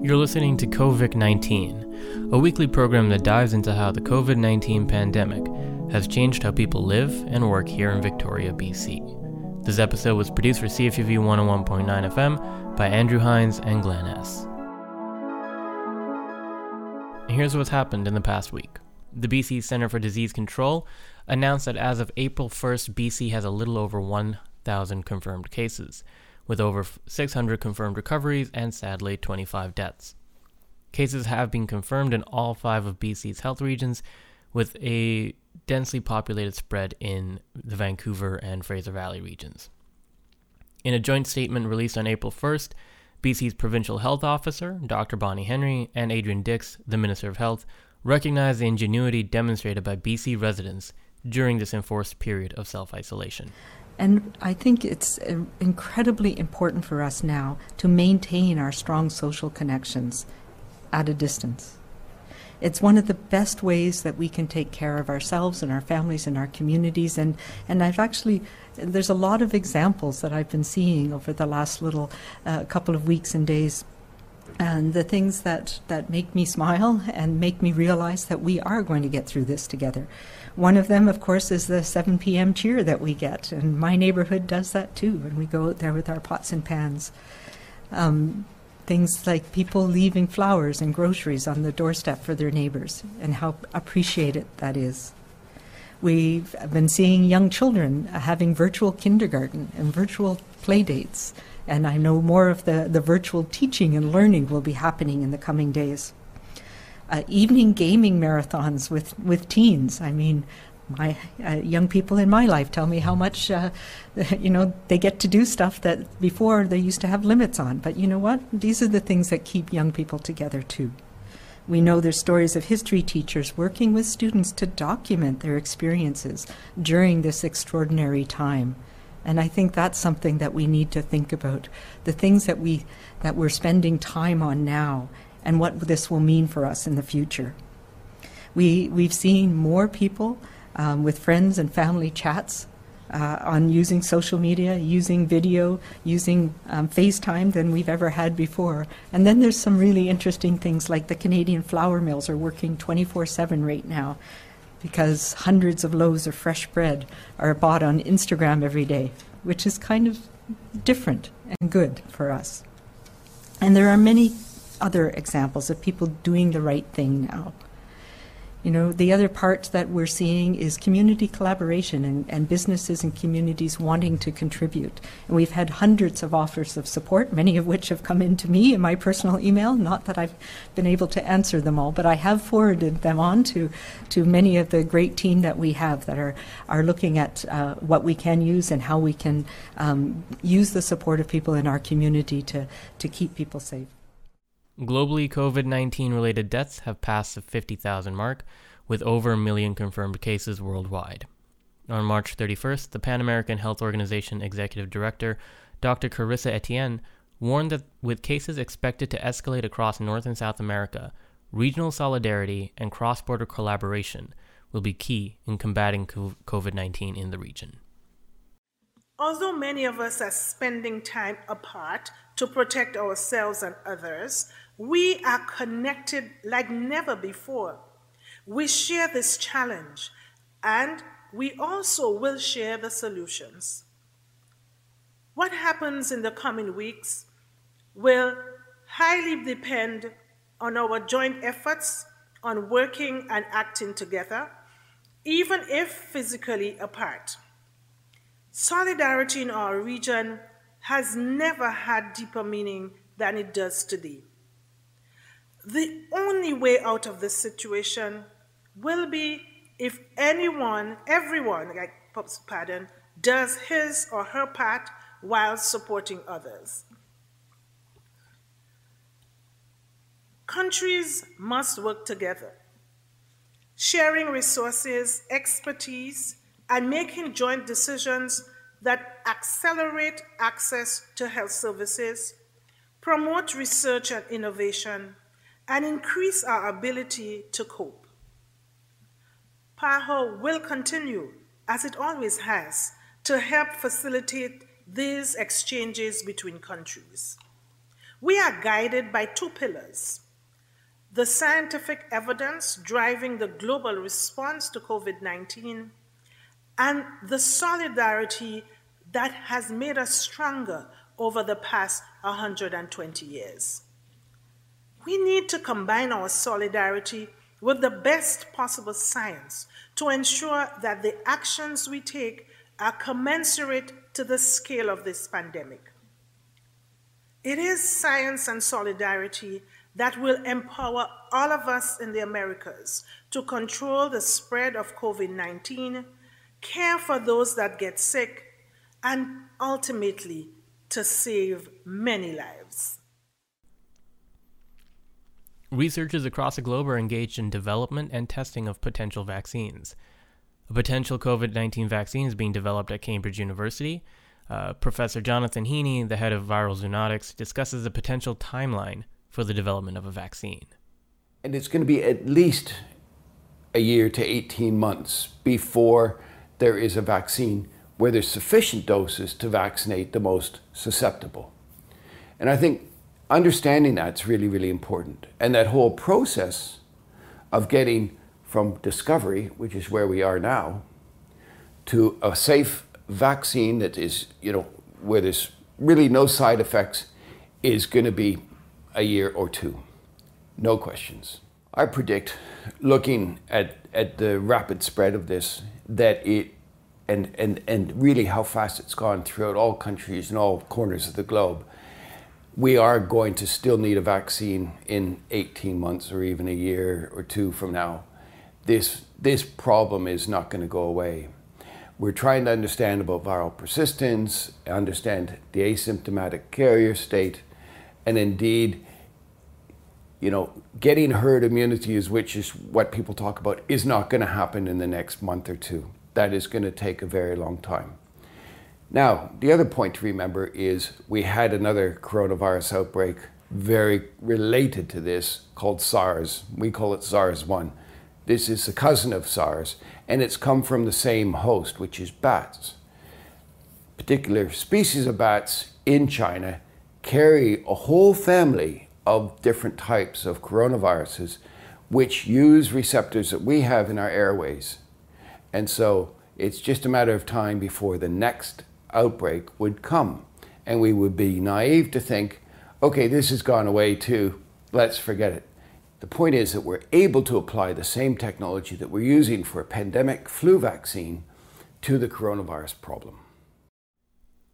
You're listening to COVID 19, a weekly program that dives into how the COVID 19 pandemic has changed how people live and work here in Victoria, BC. This episode was produced for CFUV 101.9 FM by Andrew Hines and Glenn S. Here's what's happened in the past week. The BC Centre for Disease Control announced that as of April 1st, BC has a little over 1,000 confirmed cases with over 600 confirmed recoveries and sadly 25 deaths. Cases have been confirmed in all five of BC's health regions, with a densely populated spread in the Vancouver and Fraser Valley regions. In a joint statement released on April 1st, BC's provincial health officer, Dr. Bonnie Henry, and Adrian Dix, the Minister of Health, recognized the ingenuity demonstrated by BC residents during this enforced period of self isolation. And I think it's uh, incredibly important for us now to maintain our strong social connections at a distance. It's one of the best ways that we can take care of ourselves and our families and our communities. And, and I've actually, there's a lot of examples that I've been seeing over the last little uh, couple of weeks and days. And the things that, that make me smile and make me realize that we are going to get through this together. One of them, of course, is the 7 p.m. cheer that we get, and my neighborhood does that too, and we go out there with our pots and pans. Um, things like people leaving flowers and groceries on the doorstep for their neighbors, and how appreciated that is. We've been seeing young children having virtual kindergarten and virtual play dates, and I know more of the, the virtual teaching and learning will be happening in the coming days uh, evening gaming marathons with, with teens. I mean, my uh, young people in my life tell me how much uh, you know they get to do stuff that before they used to have limits on. But you know what? These are the things that keep young people together too. We know there's stories of history teachers working with students to document their experiences during this extraordinary time. And I think that's something that we need to think about. The things that we that we're spending time on now and what this will mean for us in the future. We, we've seen more people um, with friends and family chats uh, on using social media, using video, using um, FaceTime than we've ever had before. And then there's some really interesting things like the Canadian flour mills are working 24 7 right now because hundreds of loaves of fresh bread are bought on Instagram every day, which is kind of different and good for us. And there are many other examples of people doing the right thing now. You know, the other part that we're seeing is community collaboration and, and businesses and communities wanting to contribute. And we've had hundreds of offers of support, many of which have come into me in my personal email. Not that I've been able to answer them all, but I have forwarded them on to, to many of the great team that we have that are, are looking at uh, what we can use and how we can um, use the support of people in our community to, to keep people safe. Globally, COVID 19 related deaths have passed the 50,000 mark, with over a million confirmed cases worldwide. On March 31st, the Pan American Health Organization Executive Director, Dr. Carissa Etienne, warned that with cases expected to escalate across North and South America, regional solidarity and cross border collaboration will be key in combating COVID 19 in the region. Although many of us are spending time apart to protect ourselves and others, we are connected like never before. We share this challenge and we also will share the solutions. What happens in the coming weeks will highly depend on our joint efforts on working and acting together, even if physically apart. Solidarity in our region has never had deeper meaning than it does today. The only way out of this situation will be if anyone, everyone, like, pardon, does his or her part while supporting others. Countries must work together, sharing resources, expertise, and making joint decisions that accelerate access to health services, promote research and innovation, and increase our ability to cope. PAHO will continue, as it always has, to help facilitate these exchanges between countries. We are guided by two pillars the scientific evidence driving the global response to COVID 19, and the solidarity that has made us stronger over the past 120 years. We need to combine our solidarity with the best possible science to ensure that the actions we take are commensurate to the scale of this pandemic. It is science and solidarity that will empower all of us in the Americas to control the spread of COVID 19, care for those that get sick, and ultimately to save many lives. Researchers across the globe are engaged in development and testing of potential vaccines. A potential COVID 19 vaccine is being developed at Cambridge University. Uh, Professor Jonathan Heeney, the head of viral zoonotics, discusses the potential timeline for the development of a vaccine. And it's going to be at least a year to 18 months before there is a vaccine where there's sufficient doses to vaccinate the most susceptible. And I think understanding that's really, really important. And that whole process of getting from discovery, which is where we are now, to a safe vaccine that is, you know, where there's really no side effects is going to be a year or two. No questions. I predict, looking at, at the rapid spread of this, that it and, and, and really how fast it's gone throughout all countries and all corners of the globe, we are going to still need a vaccine in 18 months or even a year or two from now. This, this problem is not going to go away. We're trying to understand about viral persistence, understand the asymptomatic carrier state, and indeed, you know, getting herd immunity is which is what people talk about is not going to happen in the next month or two that is going to take a very long time. Now, the other point to remember is we had another coronavirus outbreak very related to this called SARS. We call it SARS 1. This is a cousin of SARS, and it's come from the same host, which is bats. Particular species of bats in China carry a whole family of different types of coronaviruses which use receptors that we have in our airways and so it's just a matter of time before the next outbreak would come. And we would be naive to think, okay, this has gone away too, let's forget it. The point is that we're able to apply the same technology that we're using for a pandemic flu vaccine to the coronavirus problem.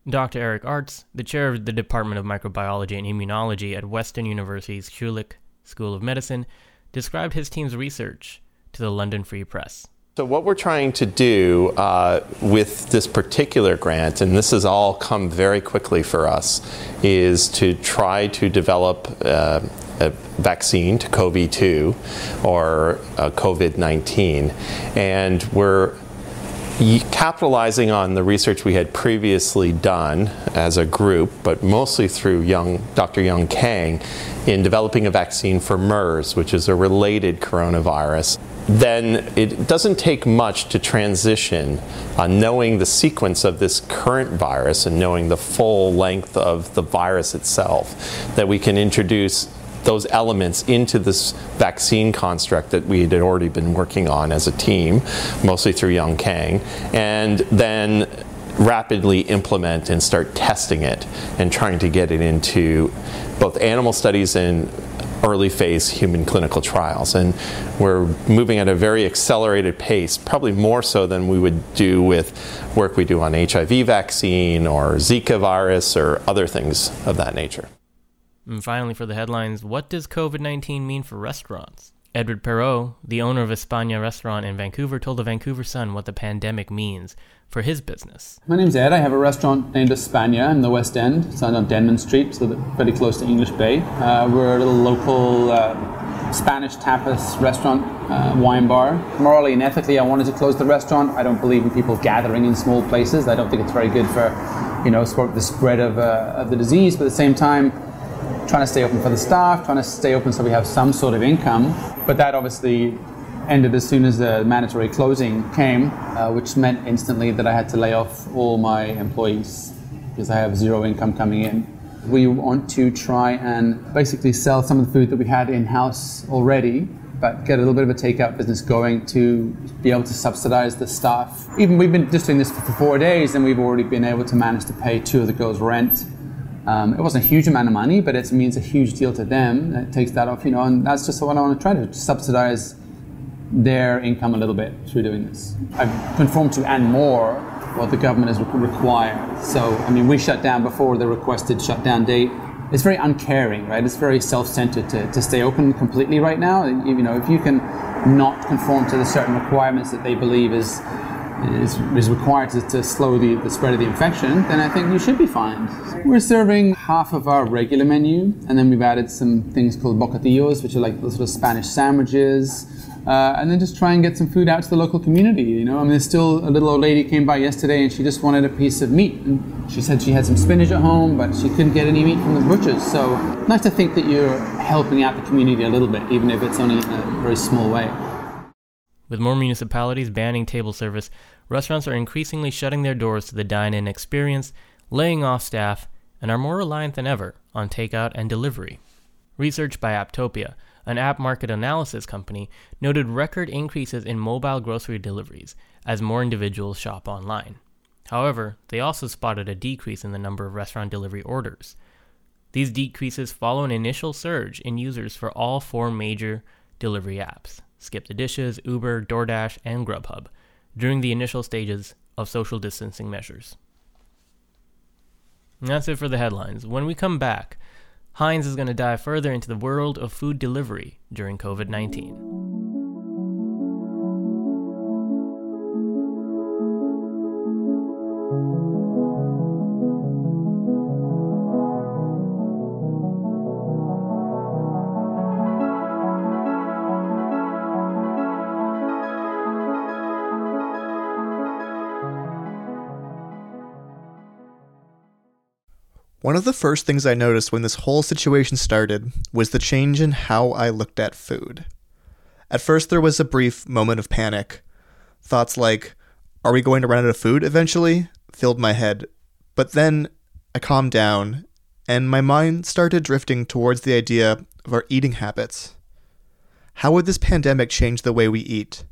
Dr. Eric Arts, the chair of the Department of Microbiology and Immunology at Western University's Schulich School of Medicine, described his team's research to the London Free Press. So, what we're trying to do uh, with this particular grant, and this has all come very quickly for us, is to try to develop uh, a vaccine to CoV 2 or uh, COVID 19. And we're capitalizing on the research we had previously done as a group, but mostly through young, Dr. Young Kang, in developing a vaccine for MERS, which is a related coronavirus then it doesn't take much to transition uh, knowing the sequence of this current virus and knowing the full length of the virus itself that we can introduce those elements into this vaccine construct that we had already been working on as a team, mostly through Young Kang, and then rapidly implement and start testing it and trying to get it into both animal studies and early phase human clinical trials. And we're moving at a very accelerated pace, probably more so than we would do with work we do on HIV vaccine or Zika virus or other things of that nature. And finally, for the headlines, what does COVID 19 mean for restaurants? Edward Perot, the owner of Espana restaurant in Vancouver, told the Vancouver Sun what the pandemic means for his business. My name's Ed. I have a restaurant named Espana in the West End. It's on Denman Street, so pretty close to English Bay. Uh, we're a little local uh, Spanish tapas restaurant, uh, wine bar. Morally and ethically, I wanted to close the restaurant. I don't believe in people gathering in small places. I don't think it's very good for, you know, the spread of, uh, of the disease. But at the same time, trying to stay open for the staff, trying to stay open so we have some sort of income. But that obviously ended as soon as the mandatory closing came, uh, which meant instantly that I had to lay off all my employees because I have zero income coming in. We want to try and basically sell some of the food that we had in house already, but get a little bit of a takeout business going to be able to subsidize the staff. Even we've been just doing this for four days, and we've already been able to manage to pay two of the girls' rent. Um, it wasn't a huge amount of money, but it means a huge deal to them. It takes that off, you know, and that's just what I want to try to subsidize their income a little bit through doing this. I've conformed to and more what the government has required. So, I mean, we shut down before the requested shutdown date. It's very uncaring, right? It's very self-centered to, to stay open completely right now. You know, if you can not conform to the certain requirements that they believe is is, is required to, to slow the, the spread of the infection, then I think you should be fine. We're serving half of our regular menu, and then we've added some things called bocadillos, which are like sort of Spanish sandwiches. Uh, and then just try and get some food out to the local community. You know, I mean, there's still a little old lady came by yesterday and she just wanted a piece of meat. And she said she had some spinach at home, but she couldn't get any meat from the butchers. So nice to think that you're helping out the community a little bit, even if it's only in a very small way. With more municipalities banning table service, restaurants are increasingly shutting their doors to the dine in experience, laying off staff, and are more reliant than ever on takeout and delivery. Research by Apptopia, an app market analysis company, noted record increases in mobile grocery deliveries as more individuals shop online. However, they also spotted a decrease in the number of restaurant delivery orders. These decreases follow an initial surge in users for all four major delivery apps Skip the Dishes, Uber, DoorDash, and Grubhub during the initial stages of social distancing measures. And that's it for the headlines. When we come back, Heinz is going to dive further into the world of food delivery during COVID 19. One of the first things I noticed when this whole situation started was the change in how I looked at food. At first, there was a brief moment of panic. Thoughts like, are we going to run out of food eventually? filled my head. But then I calmed down, and my mind started drifting towards the idea of our eating habits. How would this pandemic change the way we eat?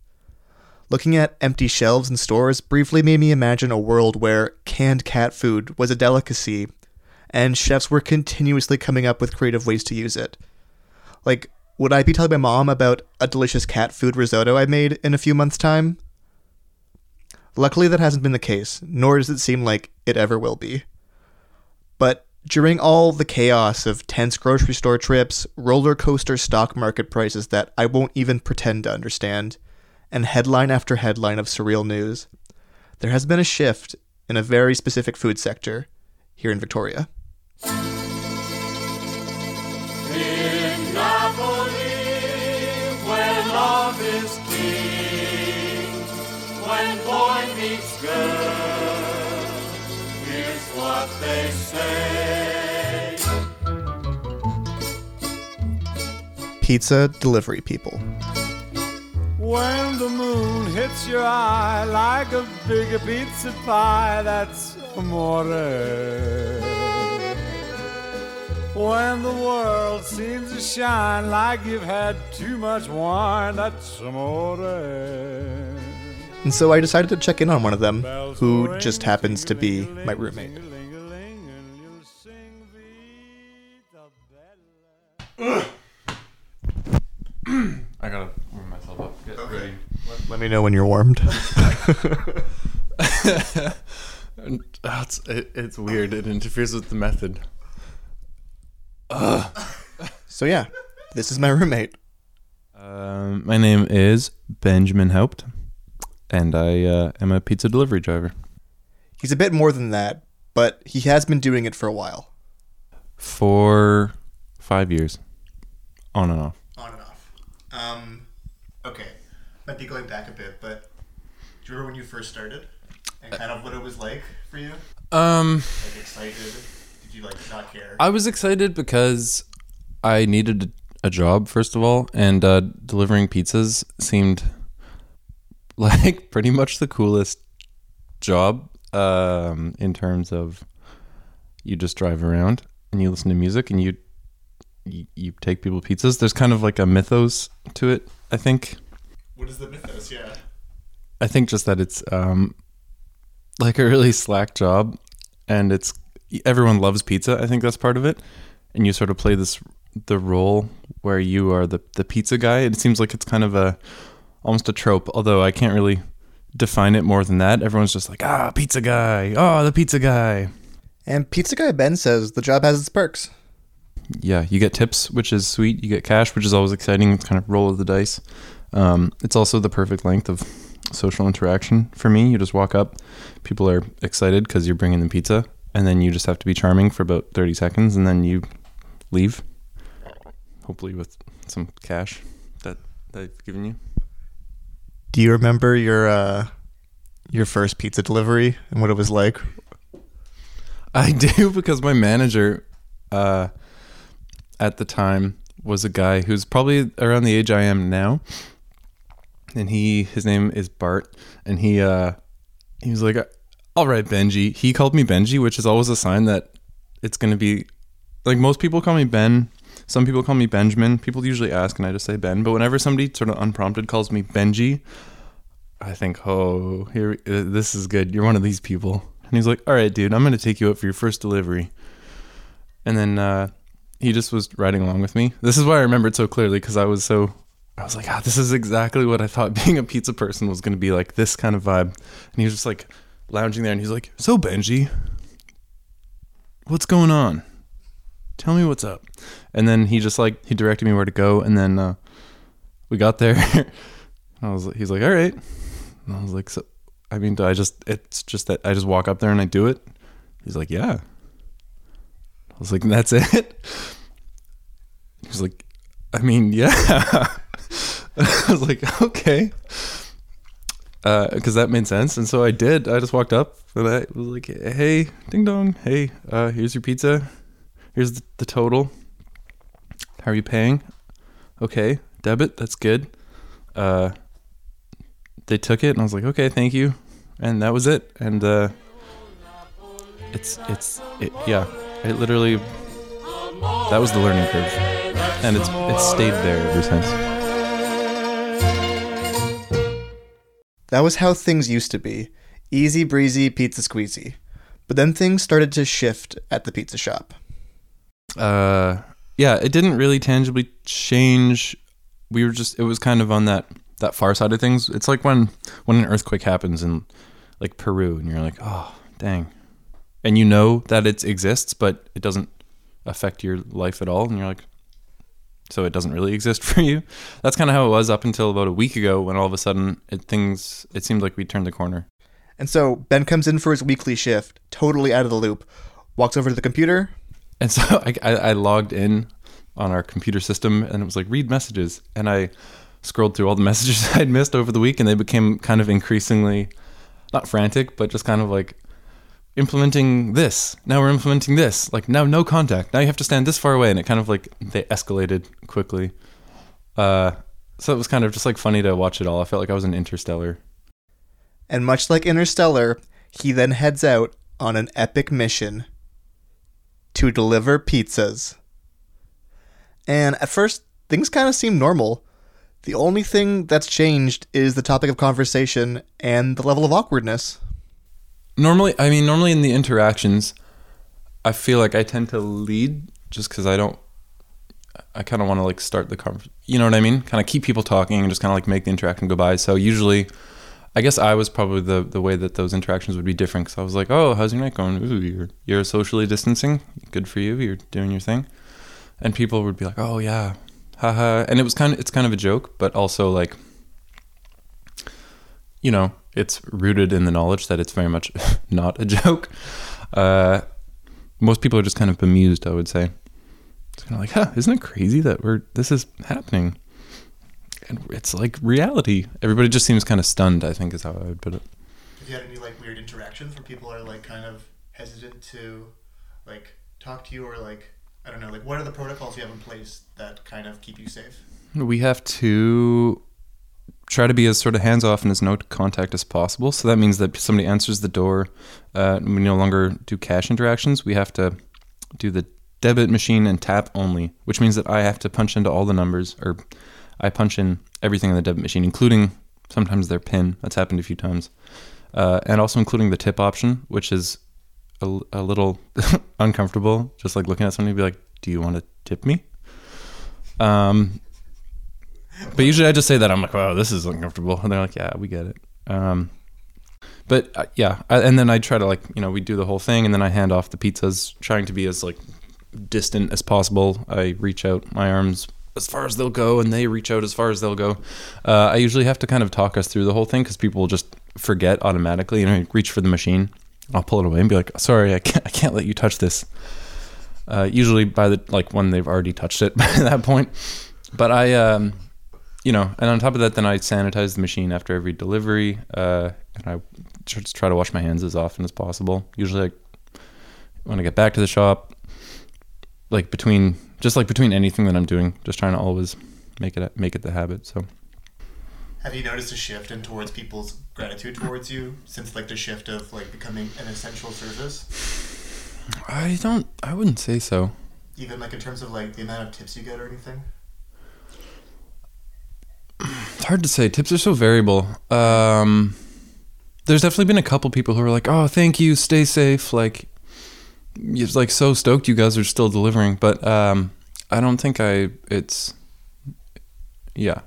Looking at empty shelves in stores briefly made me imagine a world where canned cat food was a delicacy and chefs were continuously coming up with creative ways to use it. Like, would I be telling my mom about a delicious cat food risotto I made in a few months' time? Luckily, that hasn't been the case, nor does it seem like it ever will be. But during all the chaos of tense grocery store trips, roller coaster stock market prices that I won't even pretend to understand, and headline after headline of surreal news, there has been a shift in a very specific food sector here in Victoria. In Napoli, where love is king, when boy meets girl, here's what they say. Pizza delivery people. When the moon hits your eye like a big pizza pie, that's amore. When the world seems to shine like you've had too much wine, that's amore. And so I decided to check in on one of them, who just happens to be my roommate. I gotta warm myself up. Get okay. ready. Let, let me know when you're warmed. it's, it, it's weird. It interferes with the method. So yeah, this is my roommate. Um, my name is Benjamin Haupt, and I uh, am a pizza delivery driver. He's a bit more than that, but he has been doing it for a while. For five years, on and off. On and off. Um, okay, might be going back a bit, but do you remember when you first started and kind of what it was like for you? Um, like excited you like not care? I was excited because I needed a job first of all, and uh, delivering pizzas seemed like pretty much the coolest job um, in terms of you just drive around and you listen to music and you you, you take people pizzas. There's kind of like a mythos to it, I think. What is the mythos? Yeah. I think just that it's um like a really slack job and it's everyone loves pizza. I think that's part of it. And you sort of play this the role where you are the the pizza guy. It seems like it's kind of a almost a trope, although I can't really define it more than that. Everyone's just like, "Ah, pizza guy. Oh, the pizza guy." And Pizza Guy Ben says the job has its perks. yeah, you get tips, which is sweet. You get cash, which is always exciting. It's kind of roll of the dice. Um, it's also the perfect length of social interaction for me. You just walk up, people are excited because you're bringing them pizza, and then you just have to be charming for about 30 seconds, and then you leave, hopefully with some cash that they've given you. Do you remember your uh, your first pizza delivery and what it was like? I do because my manager uh, at the time was a guy who's probably around the age I am now, and he his name is Bart, and he uh, he was like, "All right, Benji." He called me Benji, which is always a sign that it's going to be like most people call me Ben. Some people call me Benjamin. People usually ask, and I just say Ben. But whenever somebody sort of unprompted calls me Benji, I think, oh, here, uh, this is good. You're one of these people. And he's like, all right, dude, I'm going to take you out for your first delivery. And then uh, he just was riding along with me. This is why I remember it so clearly because I was so, I was like, ah, this is exactly what I thought being a pizza person was going to be like, this kind of vibe. And he was just like lounging there and he's like, so Benji, what's going on? Tell me what's up. And then he just like, he directed me where to go. And then uh, we got there. I was, he's like, all right. And I was like, so, I mean, do I just, it's just that I just walk up there and I do it. He's like, yeah. I was like, that's it. He's like, I mean, yeah. I was like, okay. Because that made sense. And so I did. I just walked up and I was like, hey, ding dong. Hey, uh, here's your pizza. Here's the, the total. How are you paying? Okay, debit. That's good. Uh, they took it, and I was like, okay, thank you, and that was it. And uh, it's it's it, yeah, it literally that was the learning curve, and it's it's stayed there ever since. That was how things used to be easy breezy, pizza squeezy. But then things started to shift at the pizza shop. Uh, yeah, it didn't really tangibly change. We were just it was kind of on that that far side of things. It's like when when an earthquake happens in like Peru, and you're like, oh dang, and you know that it exists, but it doesn't affect your life at all, and you're like, so it doesn't really exist for you. That's kind of how it was up until about a week ago, when all of a sudden it things it seemed like we turned the corner. And so Ben comes in for his weekly shift, totally out of the loop, walks over to the computer. And so I, I, I logged in on our computer system, and it was like read messages, and I scrolled through all the messages I'd missed over the week, and they became kind of increasingly not frantic, but just kind of like implementing this. Now we're implementing this. Like now, no contact. Now you have to stand this far away, and it kind of like they escalated quickly. Uh, so it was kind of just like funny to watch it all. I felt like I was in Interstellar. And much like Interstellar, he then heads out on an epic mission to deliver pizzas. And at first, things kind of seem normal. The only thing that's changed is the topic of conversation and the level of awkwardness. Normally, I mean, normally in the interactions, I feel like I tend to lead just because I don't. I kind of want to like start the conversation. You know what I mean? Kind of keep people talking and just kind of like make the interaction go by. So usually, I guess I was probably the the way that those interactions would be different because I was like, "Oh, how's your night going? Ooh, you're you're socially distancing. Good for you. You're doing your thing." And people would be like, "Oh yeah, haha." And it was kind of it's kind of a joke, but also like, you know, it's rooted in the knowledge that it's very much not a joke. Uh, most people are just kind of bemused. I would say. It's kind of like, huh? Isn't it crazy that we're this is happening? And it's like reality. Everybody just seems kind of stunned. I think is how I would put it. Have you had any like weird interactions where people are like kind of hesitant to like talk to you or like I don't know, like what are the protocols you have in place that kind of keep you safe? We have to try to be as sort of hands off and as no contact as possible. So that means that somebody answers the door. Uh, we no longer do cash interactions. We have to do the debit machine and tap only, which means that I have to punch into all the numbers, or I punch in everything in the debit machine, including sometimes their PIN. That's happened a few times, uh, and also including the tip option, which is a, a little uncomfortable. Just like looking at somebody, be like, "Do you want to tip me?" Um, but usually I just say that I'm like, "Wow, this is uncomfortable," and they're like, "Yeah, we get it." Um, but uh, yeah, I, and then I try to like you know we do the whole thing, and then I hand off the pizzas, trying to be as like distant as possible. I reach out my arms as far as they'll go, and they reach out as far as they'll go. Uh, I usually have to kind of talk us through the whole thing because people will just forget automatically. and I reach for the machine, I'll pull it away and be like, "Sorry, I can't, I can't let you touch this." Uh, usually by the like when they've already touched it by that point. But I, um, you know, and on top of that, then I sanitize the machine after every delivery, uh, and I just try to wash my hands as often as possible. Usually, like, when I get back to the shop, like between just like between anything that I'm doing, just trying to always make it make it the habit. So. Have you noticed a shift in towards people's gratitude towards you since like the shift of like becoming an essential service? I don't. I wouldn't say so. Even like in terms of like the amount of tips you get or anything. It's hard to say. Tips are so variable. Um, there's definitely been a couple people who are like, "Oh, thank you, stay safe." Like, it's like so stoked you guys are still delivering, but um, I don't think I. It's yeah,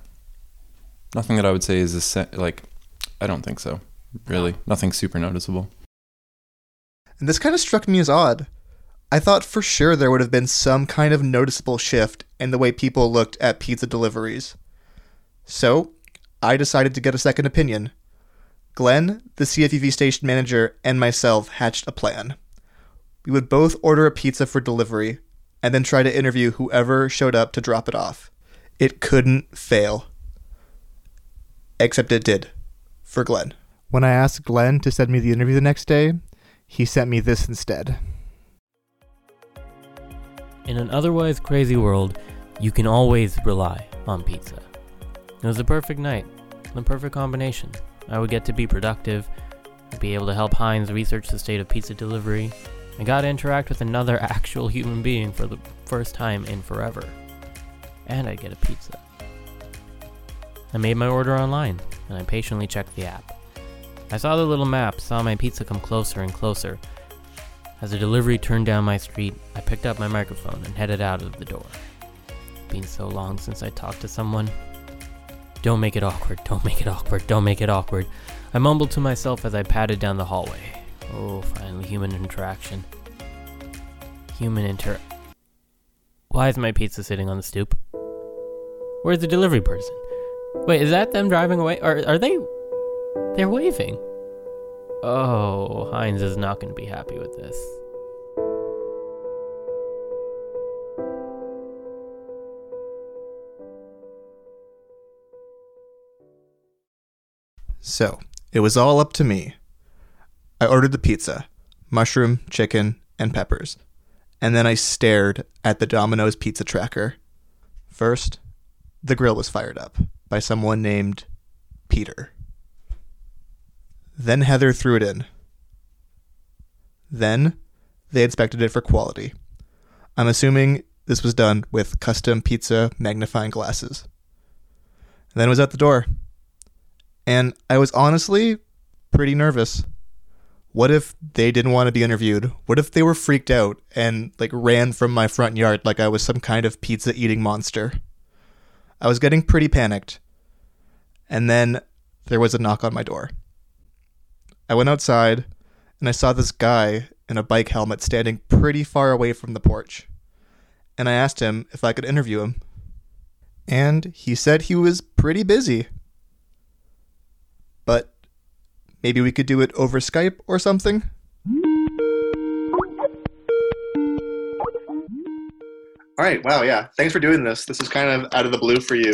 nothing that I would say is a se- like. I don't think so. Really, nothing super noticeable. And this kind of struck me as odd. I thought for sure there would have been some kind of noticeable shift in the way people looked at pizza deliveries. So, I decided to get a second opinion. Glenn, the CFUV station manager, and myself hatched a plan. We would both order a pizza for delivery and then try to interview whoever showed up to drop it off. It couldn't fail. Except it did. For Glenn. When I asked Glenn to send me the interview the next day, he sent me this instead. In an otherwise crazy world, you can always rely on pizza. It was the perfect night, the perfect combination. I would get to be productive, I'd be able to help Heinz research the state of pizza delivery. I got to interact with another actual human being for the first time in forever. And I'd get a pizza. I made my order online, and I patiently checked the app. I saw the little map, saw my pizza come closer and closer. As the delivery turned down my street, I picked up my microphone and headed out of the door. It's Been so long since I talked to someone. Don't make it awkward, don't make it awkward, don't make it awkward. I mumbled to myself as I padded down the hallway. Oh, finally, human interaction. Human inter. Why is my pizza sitting on the stoop? Where's the delivery person? Wait, is that them driving away? Are, are they. They're waving. Oh, Heinz is not going to be happy with this. So, it was all up to me. I ordered the pizza mushroom, chicken, and peppers. And then I stared at the Domino's pizza tracker. First, the grill was fired up by someone named Peter. Then Heather threw it in. Then they inspected it for quality. I'm assuming this was done with custom pizza magnifying glasses. And then it was at the door. And I was honestly pretty nervous. What if they didn't want to be interviewed? What if they were freaked out and like ran from my front yard like I was some kind of pizza eating monster? I was getting pretty panicked. And then there was a knock on my door. I went outside and I saw this guy in a bike helmet standing pretty far away from the porch. And I asked him if I could interview him. And he said he was pretty busy. But maybe we could do it over Skype or something? All right. Wow. Yeah. Thanks for doing this. This is kind of out of the blue for you.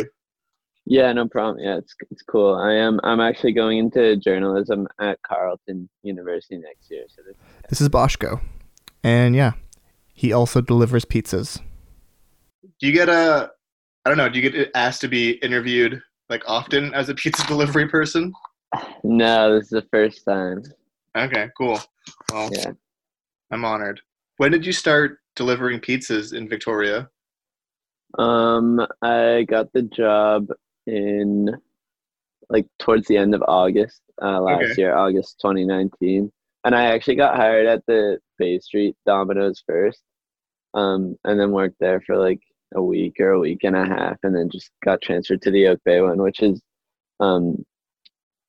Yeah, no problem. Yeah, it's it's cool. I am I'm actually going into journalism at Carleton University next year. So this, This is Boschko. And yeah, he also delivers pizzas. Do you get a, I don't know, do you get asked to be interviewed like often as a pizza delivery person? No, this is the first time. Okay, cool. Well, Yeah. I'm honored. When did you start delivering pizzas in Victoria? Um, I got the job in like towards the end of August uh, last Okay. year, August 2019, and I actually got hired at the Bay Street Domino's first, um, and then worked there for like a week or a week and a half, and then just got transferred to the Oak Bay one, which is um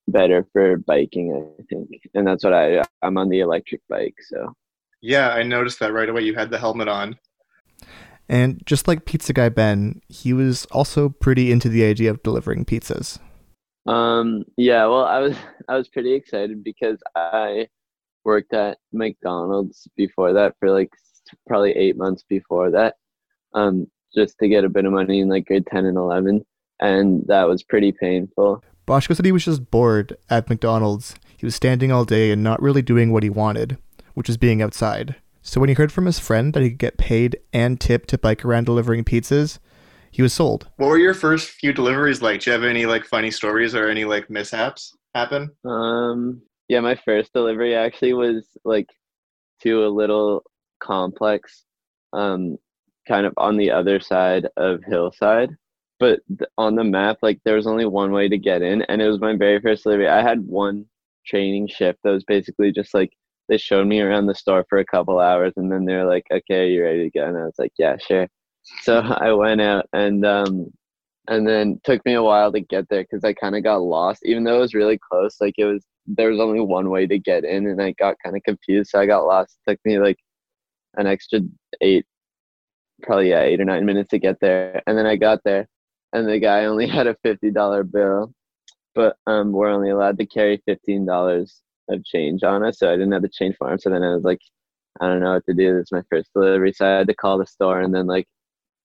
better for biking, I think, and that's what I I'm on the electric bike, so. Yeah, I noticed that right away. You had the helmet on. And just like Pizza Guy Ben, he was also pretty into the idea of delivering pizzas. Um, yeah, well, I was I was pretty excited because I worked at McDonald's before that for like probably eight months before that, um, just to get a bit of money in like grade ten and eleven, and that was pretty painful. Boschko said he was just bored at McDonald's. He was standing all day and not really doing what he wanted, which was being outside. So when he heard from his friend that he could get paid and tipped to bike around delivering pizzas, he was sold. What were your first few deliveries like? Do you have any like funny stories or any like mishaps happen? Um, yeah, my first delivery actually was like to a little complex, um, kind of on the other side of Hillside. But on the map, like there was only one way to get in, and it was my very first delivery. I had one training shift that was basically just like they showed me around the store for a couple hours, and then they're like, "Okay, you ready to go?" And I was like, "Yeah, sure." So I went out and um, and then took me a while to get there because I kind of got lost, even though it was really close. Like it was, there was only one way to get in, and I got kind of confused, so I got lost. It took me like an extra eight, probably yeah, eight or nine minutes to get there, and then I got there, and the guy only had a fifty dollar bill, but um, we're only allowed to carry fifteen dollars of change on us, so I didn't have the change for him. So then I was like, I don't know what to do. This is my first delivery, so I had to call the store, and then like,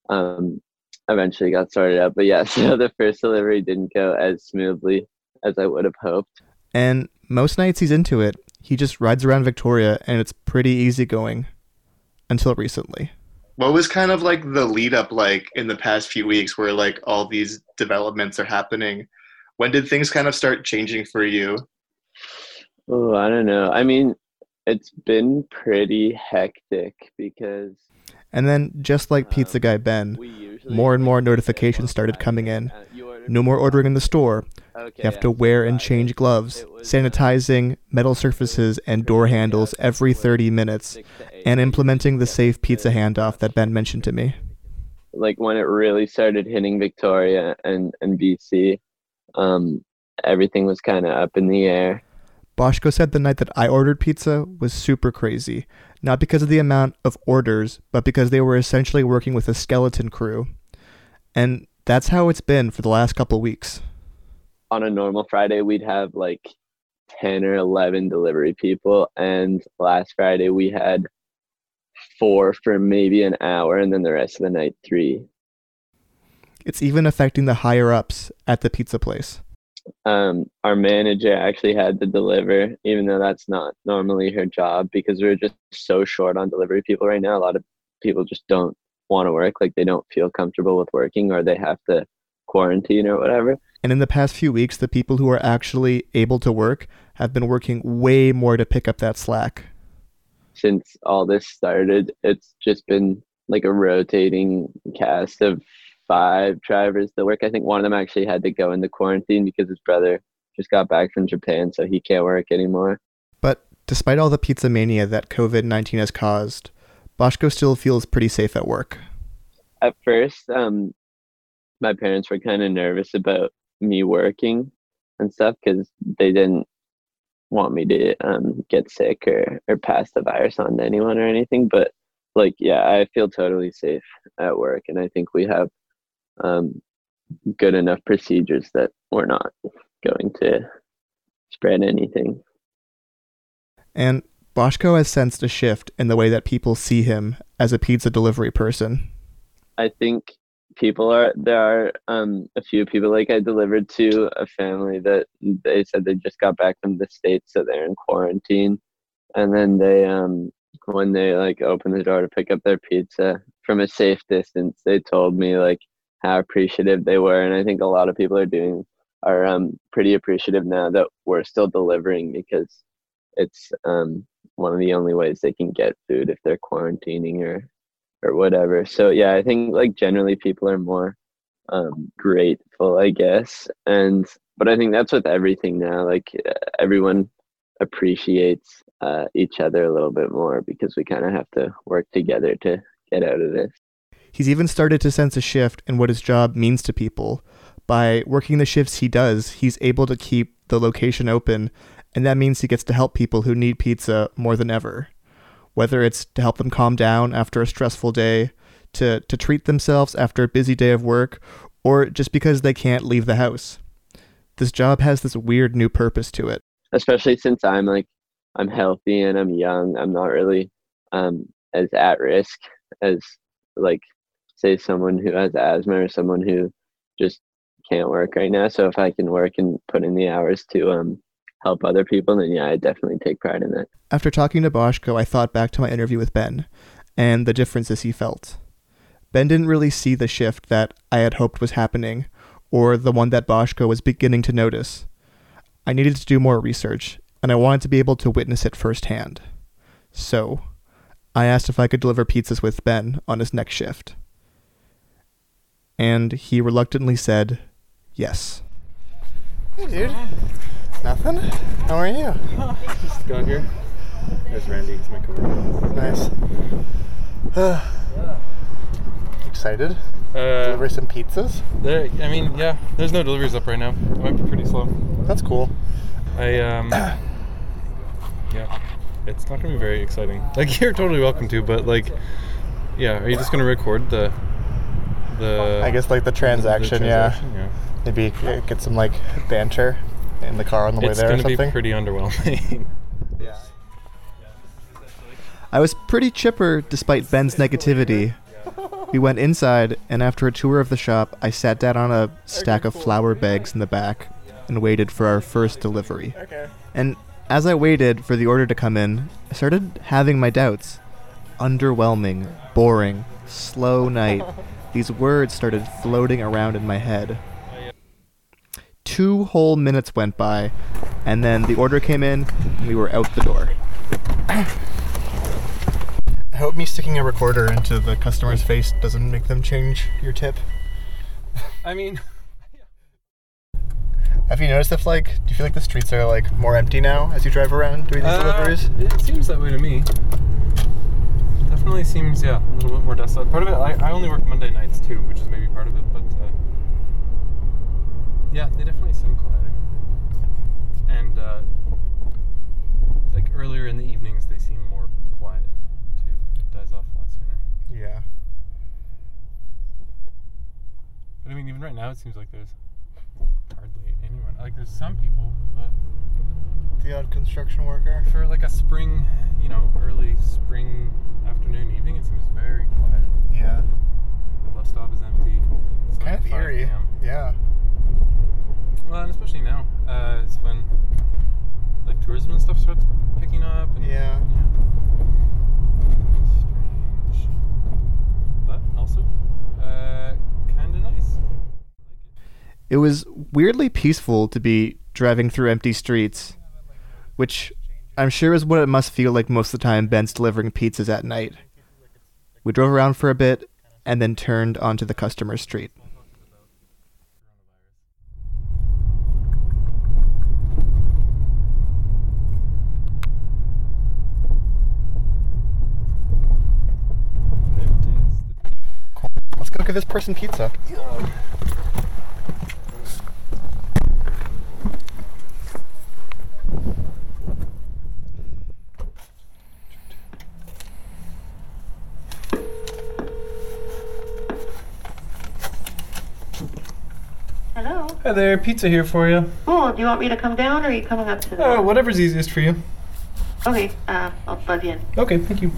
um, eventually got sorted out. But yeah, so the first delivery didn't go as smoothly as I would have hoped. And most nights he's into it. He just rides around Victoria and it's pretty easy going. Until recently. What was kind of like the lead up like in the past few weeks where like all these developments are happening? When did things kind of start changing for you? Oh, I don't know. I mean, it's been pretty hectic because And then, just like um, Pizza Guy Ben, more and more notifications started coming in. you order No more ordering in the store. Okay, You have yeah, to wear and change gloves, it was, uh, sanitizing metal surfaces and door handles every 30 minutes, six to eight and implementing the safe pizza handoff that Ben mentioned to me. like when it really started hitting Victoria and and BC, um, everything was kind of up in the air. Boschko said the night that I ordered pizza was super crazy, not because of the amount of orders, but because they were essentially working with a skeleton crew. And that's how it's been for the last couple weeks. On a normal Friday, we'd have like 10 or 11 delivery people. And last Friday, we had four for maybe an hour, and then the rest of the night, three. It's even affecting the higher ups at the pizza place. Um, our manager actually had to deliver, even though that's not normally her job, because we're just so short on delivery people right now. A lot of people just don't want to work, like they don't feel comfortable with working, or they have to quarantine or whatever. And in the past few weeks, the people who are actually able to work have been working way more to pick up that slack. since all this started, it's just been like a rotating cast of five drivers that work. I think one of them actually had to go into quarantine because his brother just got back from Japan, so he can't work anymore. But despite all the pizza mania that COVID 19 has caused, Boschko still feels pretty safe at work. At first, um, my parents were kind of nervous about me working and stuff because they didn't want me to um, get sick or, or pass the virus on to anyone or anything. But like, yeah, I feel totally safe at work, and I think we have um, good enough procedures that we're not going to spread anything. And Boschko has sensed a shift in the way that people see him as a pizza delivery person. I think people are there are um a few people like I delivered to a family that they said they just got back from the states so they're in quarantine. And then they um when they like opened the door to pick up their pizza from a safe distance they told me like how appreciative they were. And I think a lot of people are doing are um pretty appreciative now that we're still delivering because it's um one of the only ways they can get food if they're quarantining or or whatever. So yeah, I think like generally people are more um, grateful, I guess, and but I think that's with everything now. Like uh, everyone appreciates uh, each other a little bit more because we kind of have to work together to get out of this. He's even started to sense a shift in what his job means to people. By working the shifts he does, he's able to keep the location open, and that means he gets to help people who need pizza more than ever. Whether it's to help them calm down after a stressful day, to, to treat themselves after a busy day of work, or just because they can't leave the house. This job has this weird new purpose to it. Especially since I'm like I'm healthy and I'm young, I'm not really um, as at risk as like say someone who has asthma or someone who just can't work right now. So if I can work and put in the hours to um help other people, then yeah, I definitely take pride in that. After talking to Boschko, I thought back to my interview with Ben and the differences he felt. Ben didn't really see the shift that I had hoped was happening, or the one that Boschko was beginning to notice. I needed to do more research, and I wanted to be able to witness it firsthand. So, I asked if I could deliver pizzas with Ben on his next shift. And he reluctantly said yes. Hey, dude. Nothing? How are you? Just got here. There's Randy. He's my coworker. Nice. Excited? Uh, Deliver some pizzas? there. I mean, yeah. There's no deliveries up right now. It might be pretty slow. That's cool. I um. yeah. It's not gonna be very exciting. Like you're totally welcome to, but like, yeah. Are you just gonna record the? The. I guess like the transaction, yeah. transaction, yeah. Maybe uh, get some like banter in the car on the way It's there or gonna be pretty underwhelming. I was pretty chipper despite Ben's negativity. We went inside, and after a tour of the shop, I sat down on a stack of flour bags in the back and waited for our first delivery. Okay. And as I waited for the order to come in, I started having my doubts. Underwhelming, boring, slow night. These words started floating around in my head. Two whole minutes went by, and then the order came in, and we were out the door. I hope me sticking a recorder into the customer's face doesn't make them change your tip. I mean, Have you noticed if like, do you feel like the streets are like more empty now as you drive around doing these uh, deliveries? it seems that way to me. Definitely seems, yeah, a little bit more desolate. Part of it, I, I only work Monday nights too, which is maybe part of it, but uh, yeah, they definitely seem quieter. And uh, like earlier in the evenings, they seem more quiet too. It dies off a lot sooner. Yeah. But I mean, even right now, it seems like there's hardly anyone. Like, there's some people, but The odd construction worker. for like a spring, you know, early spring afternoon, evening, it seems very quiet. Yeah. The bus stop is empty. It's Kind like of 5 eerie. Yeah. Well, and especially now, uh, it's when like tourism and stuff starts picking up. And, Yeah. Strange, but also uh, kind of nice. It was weirdly peaceful to be driving through empty streets, which I'm sure is what it must feel like most of the time Ben's delivering pizzas at night. We drove around for a bit and then turned onto the customer street. Let's go give this person pizza. Hello. Hi there, pizza here for you. Cool. Do you want me to come down, or are you coming up to the? Uh, whatever's easiest for you. Okay. Uh, I'll buzz you in. Okay, thank you.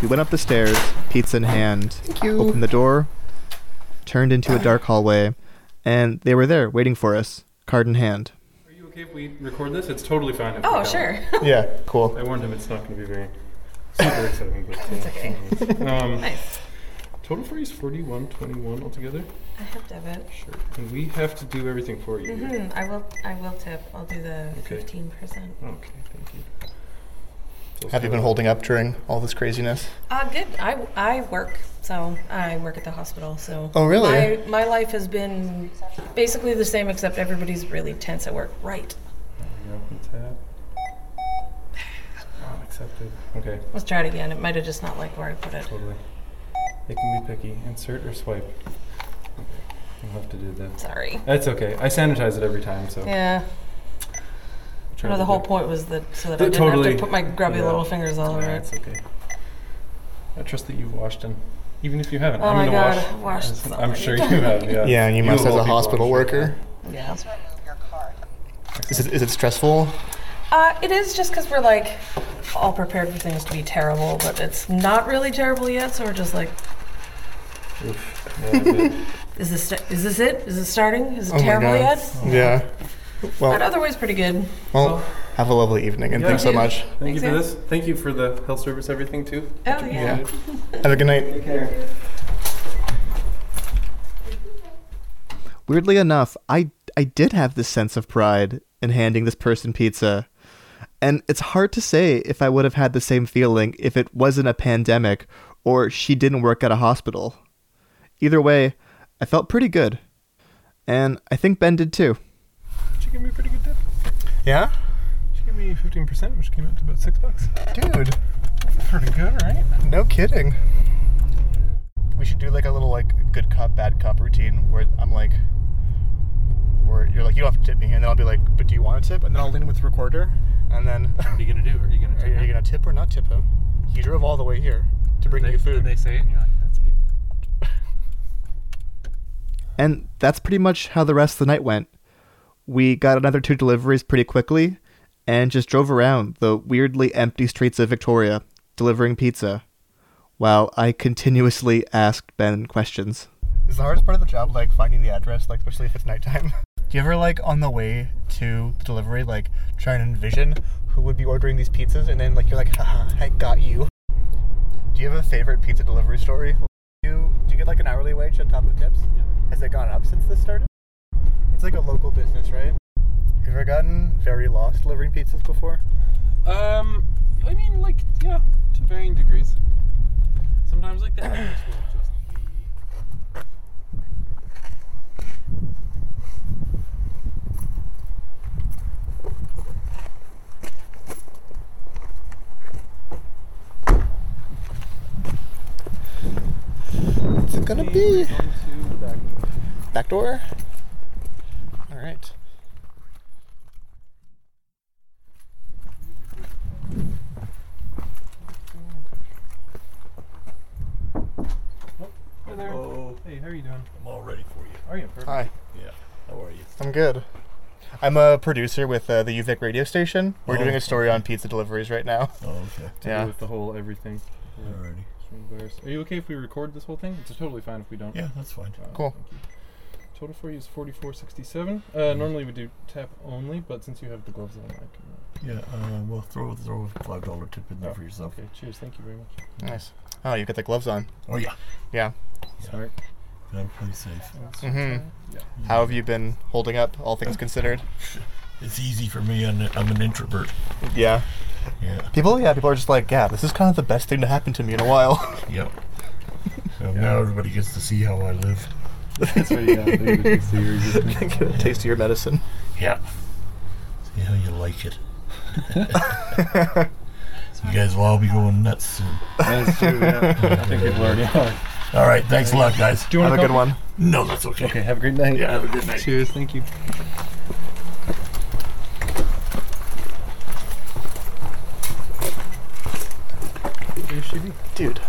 We went up the stairs, pizza in hand, opened the door, turned into a dark hallway, and they were there waiting for us, card in hand. Are you okay if we record this? It's totally fine. If we Oh, don't. sure. Yeah, cool. I warned him it's not going to be very super exciting, but It's uh, okay. Um, Nice. Total for you is forty-one twenty-one altogether. I have debit. Sure. And we have to do everything for you. Mm-hmm. I will. I will tip. I'll do the Okay. fifteen percent. Okay, thank you. Have you been holding up during all this craziness? Uh, good. I, I work, so I work at the hospital. So Oh, really? My, my life has been basically the same, except everybody's really tense at work. Right. You open tab. Oh, accepted. Okay. Let's try it again. It might have just not liked where I put it. Totally. They can be picky. Insert or swipe. Okay. You'll have to do that. Sorry. That's okay. I sanitize it every time, so. Yeah. Try No, the whole point was that so that Th- I didn't have totally. to put my grubby Yeah. little fingers all over it. It's okay. I trust that you've washed them. Even if you haven't, Oh I'm my gonna God, wash. I've washed Yes, so I'm many sure you times. have. Yeah. Yeah, and you You must of as all a people, I'm hospital sure. worker. Yeah. Is it, is it stressful? Uh, it is just because we're like all prepared for things to be terrible, but it's not really terrible yet. So we're just like, Oof. Yeah, but- is this is this it? Is it starting? Is it Oh my terrible God. yet? Yeah. But Well, otherwise, pretty good. well, have a lovely evening and Yeah. thanks so much. Thank you for this. Thank you for the health service, everything too. Oh Much yeah. Have a good night. Take care. Weirdly enough, I I did have this sense of pride in handing this person pizza. And it's hard to say if I would have had the same feeling if it wasn't a pandemic or she didn't work at a hospital. Either way, I felt pretty good. And I think Ben did too. She gave me a pretty good tip. Yeah? She gave me 15%, which came out to about six bucks. Dude, Pretty good, right? no kidding. We should do like a little like good cop, bad cop routine where I'm like, where you're like, you don't have to tip me, and then I'll be like, but do you want to tip? And then I'll lean with the recorder, and then What are you gonna do? Are you gonna? are you, are you gonna tip or not tip him? He drove all the way here to bring they, you food. And they say it, and you're like, that's it. And that's pretty much how the rest of the night went. We got another two deliveries pretty quickly and just drove around the weirdly empty streets of Victoria delivering pizza while I continuously asked Ben questions. Is the hardest part of the job like finding the address, like especially if it's nighttime? Do you ever like on the way to the delivery, like try and envision who would be ordering these pizzas, and then like you're like, haha, I got you. Do you have a favorite pizza delivery story? Do you, do you get like an hourly wage on top of tips? Has it gone up since this started? It's like a local business, right? Have you ever gotten very lost delivering pizzas before? Um, I mean, like, yeah, to varying degrees. Sometimes, like, the address will just be. What's it gonna be? Onto the back. Back door? Alright. Hey there. Hey, how are you doing? I'm all ready for you. Are you? Perfect. Hi. Yeah. How are you? I'm good. I'm a producer with uh, the UVic radio station. We're Oh, doing a story on pizza deliveries right now. Oh, okay. To Yeah. do with the whole everything. Yeah. Alrighty. Are you okay if we record this whole thing? It's totally fine if we don't. Yeah, that's fine. Uh, Cool. thank you. Total for you is forty-four sixty-seven. Uh, normally we do tap only, but since you have the gloves on, I can. Uh, Yeah, uh, we'll throw throw a five dollar tip in there for yourself. Okay. Cheers. Thank you very much. Nice. Oh, you got the gloves on. Oh yeah. Yeah. Smart. Gotta play safe. Mhm. Yeah. How have you been holding up, all things considered? It's easy for me. I'm, I'm an introvert. Yeah. Yeah. People, yeah, people are just like, yeah, this is kind of the best thing to happen to me in a while. Yep. So Now everybody gets to see how I live. That's right. Yeah. They get a taste of your. Get a taste of your medicine. Yeah. See how you like it. you guys will all be going nuts soon. That's true. Yeah. I think people already are. All right. Thanks a lot, guys. Do you want Have a good one. No, that's okay. Okay. Have a great night. Yeah. Have a good night. Cheers. Thank you. There she be. Dude.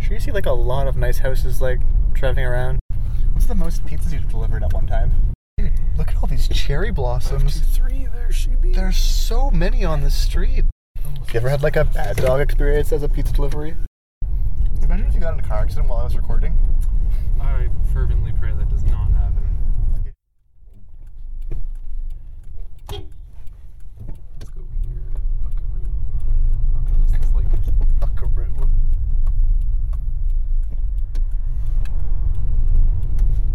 Sure, you see like a lot of nice houses like driving around. What's the most pizzas you've delivered at one time? Look at all these cherry blossoms. Three. There she be. There's so many on the street. You ever had like a bad dog experience as a pizza delivery? Imagine if you got in a car accident while I was recording. I fervently pray that does not happen. Let's go here. Buckaroo. This is like Buckaroo.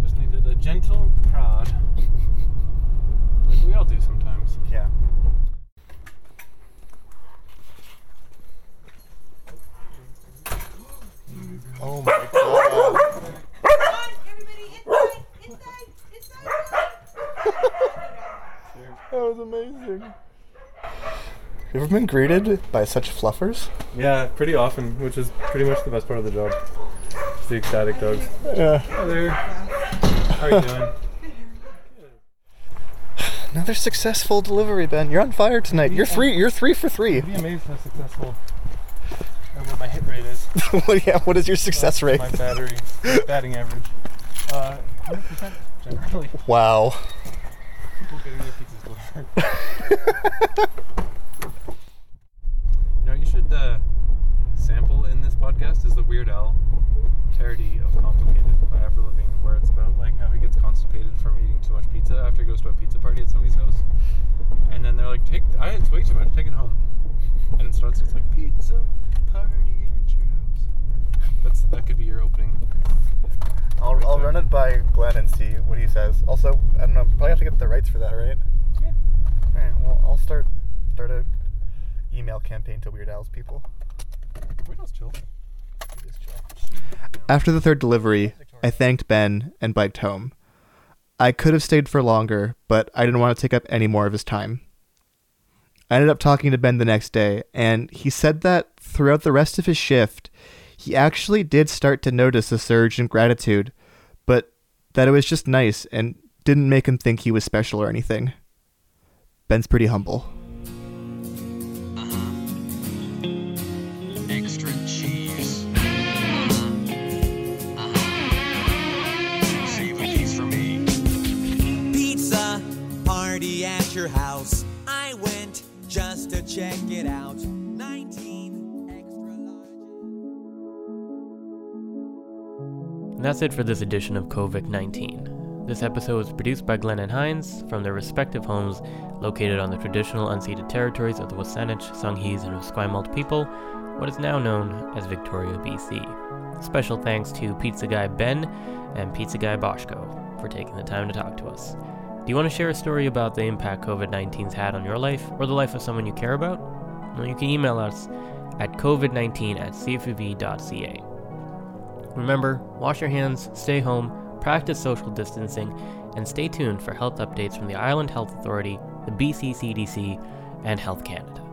just needed a gentle prod. Like we all do Oh my god. that was amazing. You ever been greeted by such fluffers? Yeah, pretty often, which is pretty much the best part of the job. The ecstatic dogs. Yeah. Hi there. How are you doing? Another successful delivery, Ben. You're on fire tonight. You're three. You're three for three. You'd be amazed how successful and what my hit rate is. yeah. What is your success rate? My battery batting average. Uh, 100% generally. Wow. People getting their pizzas delivered. you know, you should uh, sample in this podcast is the Weird Al parody of "Complicated" by Lavigne, where it's about like how he gets constipated from eating too much pizza after he goes to a pizza party at somebody's house, and then they're like, "Take, I ate way too much. Take it home." And it starts. It's like pizza party at your house. That's that could be your opening. I'll, I'll run it by Glenn and see what he says. Also, I don't know. Probably have to get the rights for that, right? Yeah. All right. Well, I'll start start a email campaign to Weird Al's people. Weird Al's chill. After the third delivery, I thanked Ben and biked home. I could have stayed for longer, but I didn't want to take up any more of his time. I ended up talking to Ben the next day, and he said that throughout the rest of his shift, he actually did start to notice a surge in gratitude, but that it was just nice and didn't make him think he was special or anything. Ben's pretty humble. Uh-huh. Extra cheese. Uh-huh. Save a piece for me. Pizza party at your house. I went just to check it out. That's it for this edition of COVID 19. This episode was produced by Glenn and Hines from their respective homes located on the traditional unceded territories of the Wasanich, Songhees, and Esquimalt people, what is now known as Victoria, BC. Special thanks to Pizza Guy Ben and Pizza Guy Boschko for taking the time to talk to us. Do you want to share a story about the impact COVID 19's had on your life or the life of someone you care about? Well, you can email us at covid19 at cfuv.ca. Remember, wash your hands, stay home, practice social distancing, and stay tuned for health updates from the Island Health Authority, the BC CDC, and Health Canada.